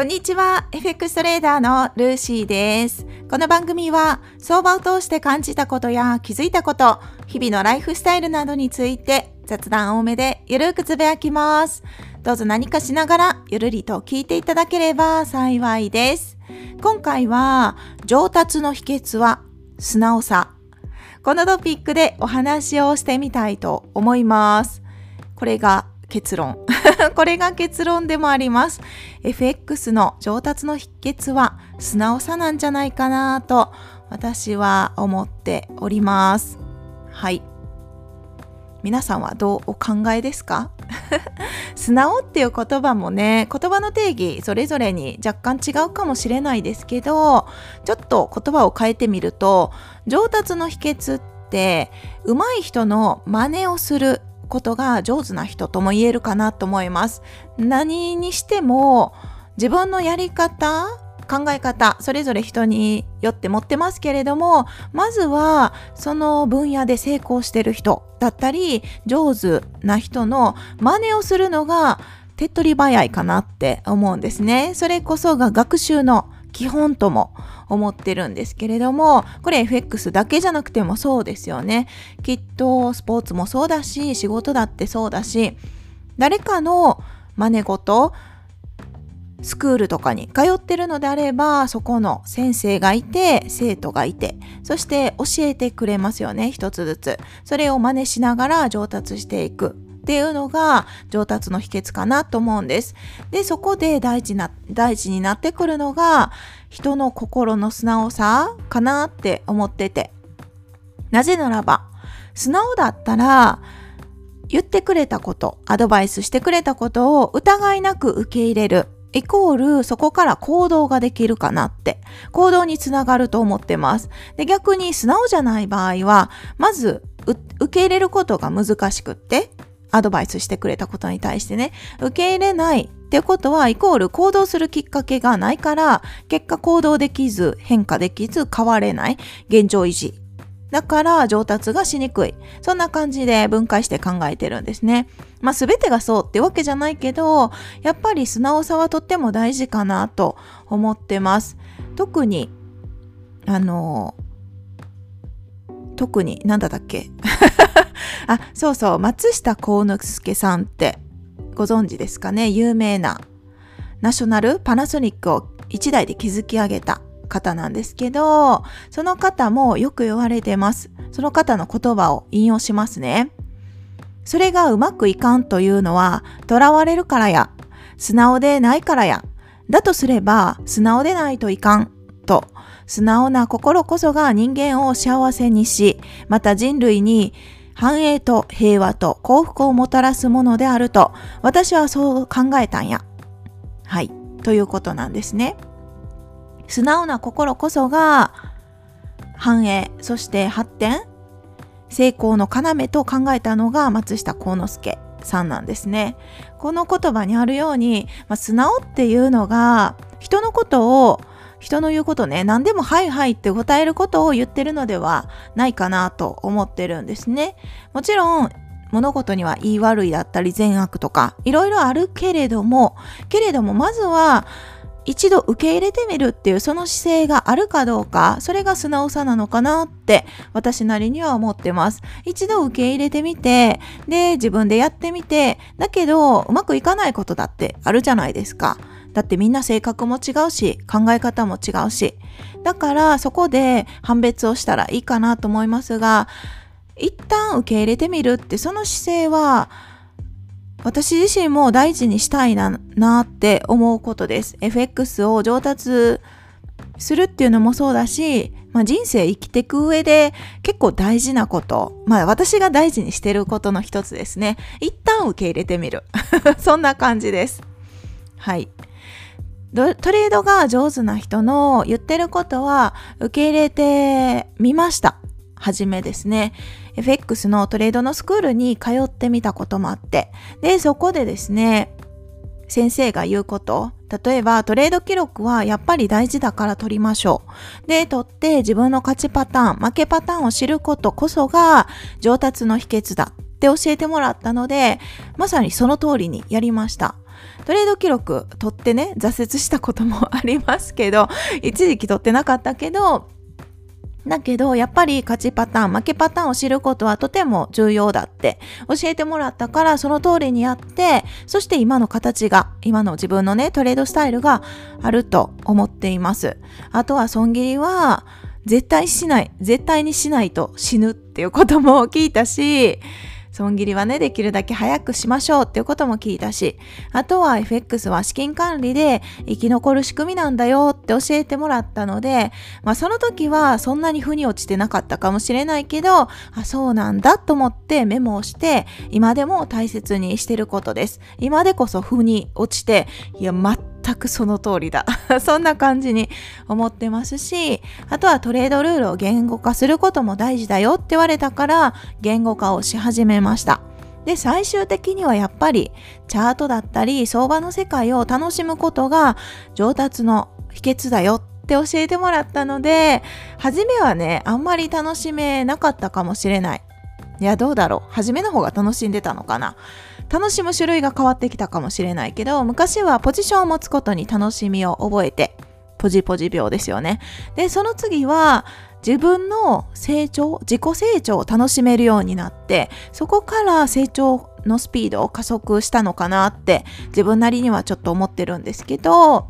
こんにちは。FX トレーダーのルーシーです。この番組は相場を通して感じたことや気づいたこと、日々のライフスタイルなどについて雑談多めでゆるくつぶやきます。どうぞ何かしながらゆるりと聞いていただければ幸いです。今回は上達の秘訣は素直さ。このトピックでお話をしてみたいと思います。これが結論。これが結論でもあります。FX の上達の秘訣は素直さなんじゃないかなと私は思っております。はい。皆さんはどうお考えですか？素直っていう言葉もね、言葉の定義それぞれに若干違うかもしれないですけど、ちょっと言葉を変えてみると、上達の秘訣って上手い人の真似をすることが上手な人とも言えるかなと思います。何にしても自分のやり方考え方それぞれ人によって持ってますけれどもまずはその分野で成功してる人だったり上手な人の真似をするのが手っ取り早いかなって思うんですね。それこそが学習の基本とも思ってるんですけれどもこれ FX だけじゃなくてもそうですよね。きっとスポーツもそうだし仕事だってそうだし誰かの真似事スクールとかに通ってるのであればそこの先生がいて生徒がいてそして教えてくれますよね一つずつ。それを真似しながら上達していく。っていうのが上達の秘訣かなと思うんです。で、そこで大事な、大事になってくるのが人の心の素直さかなって思ってて。なぜならば、素直だったら言ってくれたこと、アドバイスしてくれたことを疑いなく受け入れる。イコールそこから行動ができるかなって行動につながると思ってます。で逆に素直じゃない場合はまず受け入れることが難しくってアドバイスしてくれたことに対してね、受け入れないってことは、イコール行動するきっかけがないから、結果行動できず、変化できず、変われない、現状維持。だから上達がしにくい。そんな感じで分解して考えてるんですね。まあ全てがそうってわけじゃないけど、やっぱり素直さはとっても大事かなと思ってます。特に、あの、特に、なんだったっけ？あ、そうそう、松下幸之助さんってご存知ですかね？有名なナショナル？パナソニックを1台で築き上げた方なんですけど、その方もよく言われてます。その方の言葉を引用しますね。それがうまくいかんというのは、囚われるからや、素直でないからや。だとすれば、素直でないといかん。素直な心こそが人間を幸せにし、また人類に繁栄と平和と幸福をもたらすものであると、私はそう考えたんや。はい。ということなんですね。素直な心こそが繁栄、そして発展、成功の要と考えたのが松下幸之助さんなんですね。この言葉にあるように、まあ、素直っていうのが人のことを人の言うことね、何でもはいはいって答えることを言ってるのではないかなと思ってるんですね。もちろん、物事には言い悪いだったり善悪とかいろいろあるけれども、けれどもまずは一度受け入れてみるっていうその姿勢があるかどうか、それが素直さなのかなって私なりには思ってます。一度受け入れてみて、で、自分でやってみて、だけどうまくいかないことだってあるじゃないですか。だってみんな性格も違うし、考え方も違うし。だからそこで判別をしたらいいかなと思いますが、一旦受け入れてみるってその姿勢は私自身も大事にしたいななって思うことです。FX を上達するっていうのもそうだし、まあ、人生生きていく上で結構大事なこと、まあ私が大事にしてることの一つですね。一旦受け入れてみる。そんな感じです。はい。トレードが上手な人の言ってることは受け入れてみました。はじめですね。FX のトレードのスクールに通ってみたこともあって。で、そこでですね、先生が言うこと。例えば、トレード記録はやっぱり大事だから取りましょう。で、取って自分の勝ちパターン、負けパターンを知ることこそが上達の秘訣だって教えてもらったので、まさにその通りにやりました。トレード記録取ってね挫折したこともありますけど 一時期取ってなかったけどだけど、やっぱり勝ちパターン、負けパターンを知ることはとても重要だって教えてもらったから、その通りにやって、そして今の形が、今の自分のね、トレードスタイルがあると思っています。あとは損切りは、絶対しない、絶対にしないと死ぬっていうことも聞いたし、損切りはね、できるだけ早くしましょうっていうことも聞いたし、あとは FX は資金管理で生き残る仕組みなんだよって教えてもらったので、まあその時はそんなに腑に落ちてなかったかもしれないけど、あ、そうなんだと思ってメモをして、今でも大切にしてることです。今でこそ腑に落ちて、いや、全全くその通りだ。そんな感じに思ってますし、あとはトレードルールを言語化することも大事だよって言われたから言語化をし始めました。で、最終的にはやっぱりチャートだったり相場の世界を楽しむことが上達の秘訣だよって教えてもらったので、初めはね、あんまり楽しめなかったかもしれない。いや、どうだろう。初めの方が楽しんでたのかな。楽しむ種類が変わってきたかもしれないけど、昔はポジションを持つことに楽しみを覚えて、ポジポジ病ですよね。で、その次は、自分の成長、自己成長を楽しめるようになって、そこから成長のスピードを加速したのかなって自分なりにはちょっと思ってるんですけど、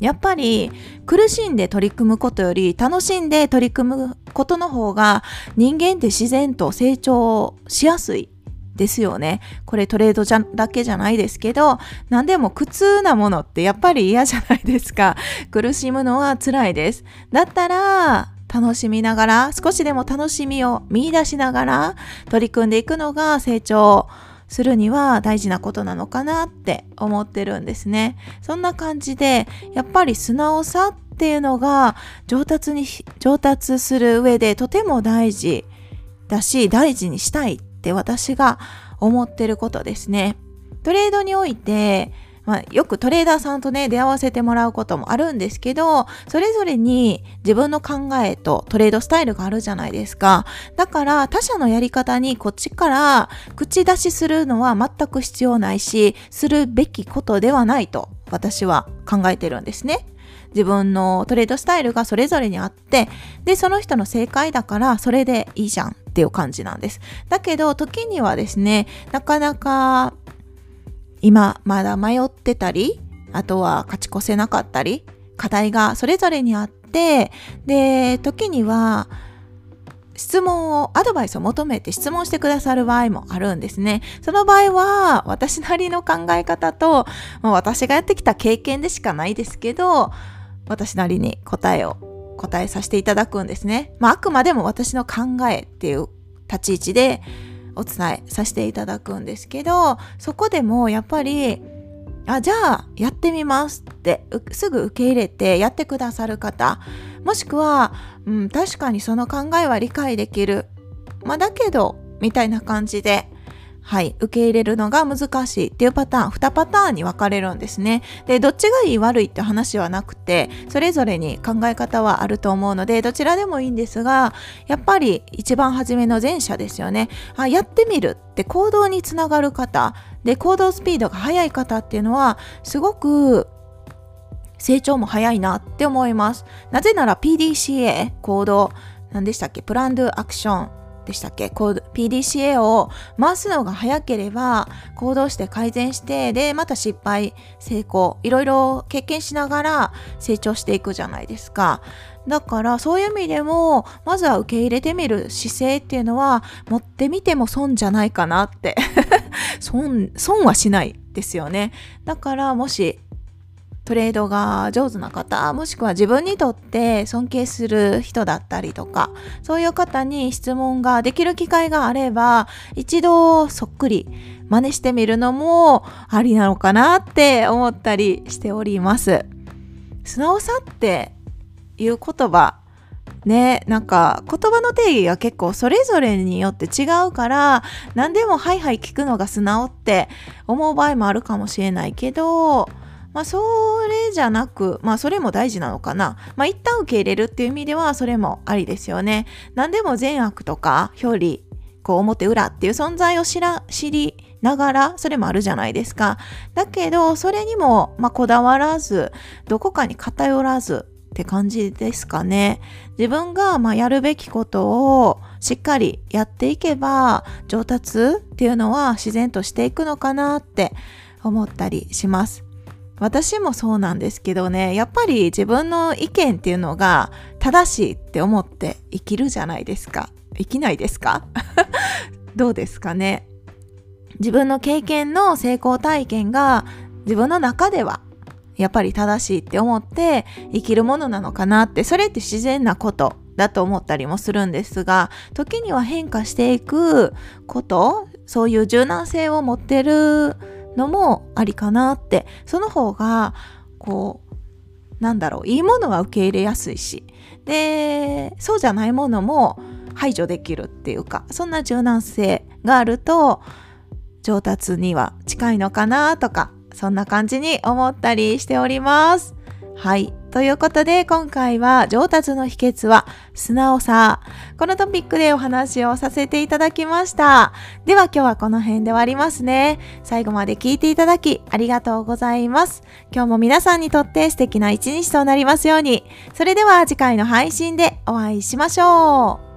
やっぱり苦しんで取り組むことより楽しんで取り組むことの方が人間って自然と成長しやすいですよね。これトレードじゃだけじゃないですけど、何でも苦痛なものってやっぱり嫌じゃないですか。苦しむのは辛いです。だったら、楽しみながら、少しでも楽しみを見出しながら取り組んでいくのが成長するには大事なことなのかなって思ってるんですね。そんな感じで、やっぱり素直さっていうのが上達に、上達する上でとても大事だし、大事にしたいって私が思ってることですね。トレードにおいて、まあ、よくトレーダーさんとね、出会わせてもらうこともあるんですけど、それぞれに自分の考えとトレードスタイルがあるじゃないですか。だから他者のやり方にこっちから口出しするのは全く必要ないし、するべきことではないと私は考えてるんですね。自分のトレードスタイルがそれぞれにあって、で、その人の正解だからそれでいいじゃんっていう感じなんです。だけど、時にはですね、なかなか今まだ迷ってたり、あとは勝ち越せなかったり、課題がそれぞれにあって、で、時には、質問を、アドバイスを求めて質問してくださる場合もあるんですね。その場合は、私なりの考え方と、まあ、私がやってきた経験でしかないですけど、私なりに答えを答えさせていただくんですね。まあ、あくまでも私の考えっていう立ち位置でお伝えさせていただくんですけど、そこでもやっぱり、あ、じゃあやってみますってすぐ受け入れてやってくださる方、もしくは、うん、確かにその考えは理解できる。まあ、だけど、みたいな感じで、はい、受け入れるのが難しいっていうパターン、2パターンに分かれるんですね。で、どっちがいい悪いって話はなくて、それぞれに考え方はあると思うので、どちらでもいいんですが、やっぱり一番初めの前者ですよね。あ、やってみるって行動につながる方、で、行動スピードが速い方っていうのは、すごく成長も早いなって思います。なぜなら PDCA、行動、何でしたっけ？プランドアクションでしたっけ？PDCA を回すのが早ければ行動して改善してでまた失敗成功いろいろ経験しながら成長していくじゃないですか。だからそういう意味でもまずは受け入れてみる姿勢っていうのは持ってみても損じゃないかなって。損損はしないですよね。だからもしトレードが上手な方、もしくは自分にとって尊敬する人だったりとか、そういう方に質問ができる機会があれば、一度そっくり真似してみるのもありなのかなって思ったりしております。素直さっていう言葉、ね、なんか言葉の定義が結構それぞれによって違うから何でもはいはい聞くのが素直って思う場合もあるかもしれないけどまあ、それじゃなく、まあ、それも大事なのかな。まあ、一旦受け入れるっていう意味では、それもありですよね。何でも善悪とか、表裏、こう、表裏っていう存在を知ら、知り、ながら、それもあるじゃないですか。だけど、それにも、まあ、こだわらず、どこかに偏らずって感じですかね。自分が、まあ、やるべきことをしっかりやっていけば、上達っていうのは自然としていくのかなって思ったりします。私もそうなんですけどね、やっぱり自分の意見っていうのが正しいって思って生きるじゃないですか。生きないですか？どうですかね？自分の経験の成功体験が自分の中ではやっぱり正しいって思って生きるものなのかなって、それって自然なことだと思ったりもするんですが、時には変化していくこと、そういう柔軟性を持ってるのもありかなって、その方が、こう、なんだろう、いいものは受け入れやすいし、で、そうじゃないものも排除できるっていうか、そんな柔軟性があると、上達には近いのかなとか、そんな感じに思ったりしております。はい。ということで、今回は上達の秘訣は素直さ。このトピックでお話をさせていただきました。では今日はこの辺で終わりますね。最後まで聞いていただきありがとうございます。今日も皆さんにとって素敵な一日となりますように。それでは次回の配信でお会いしましょう。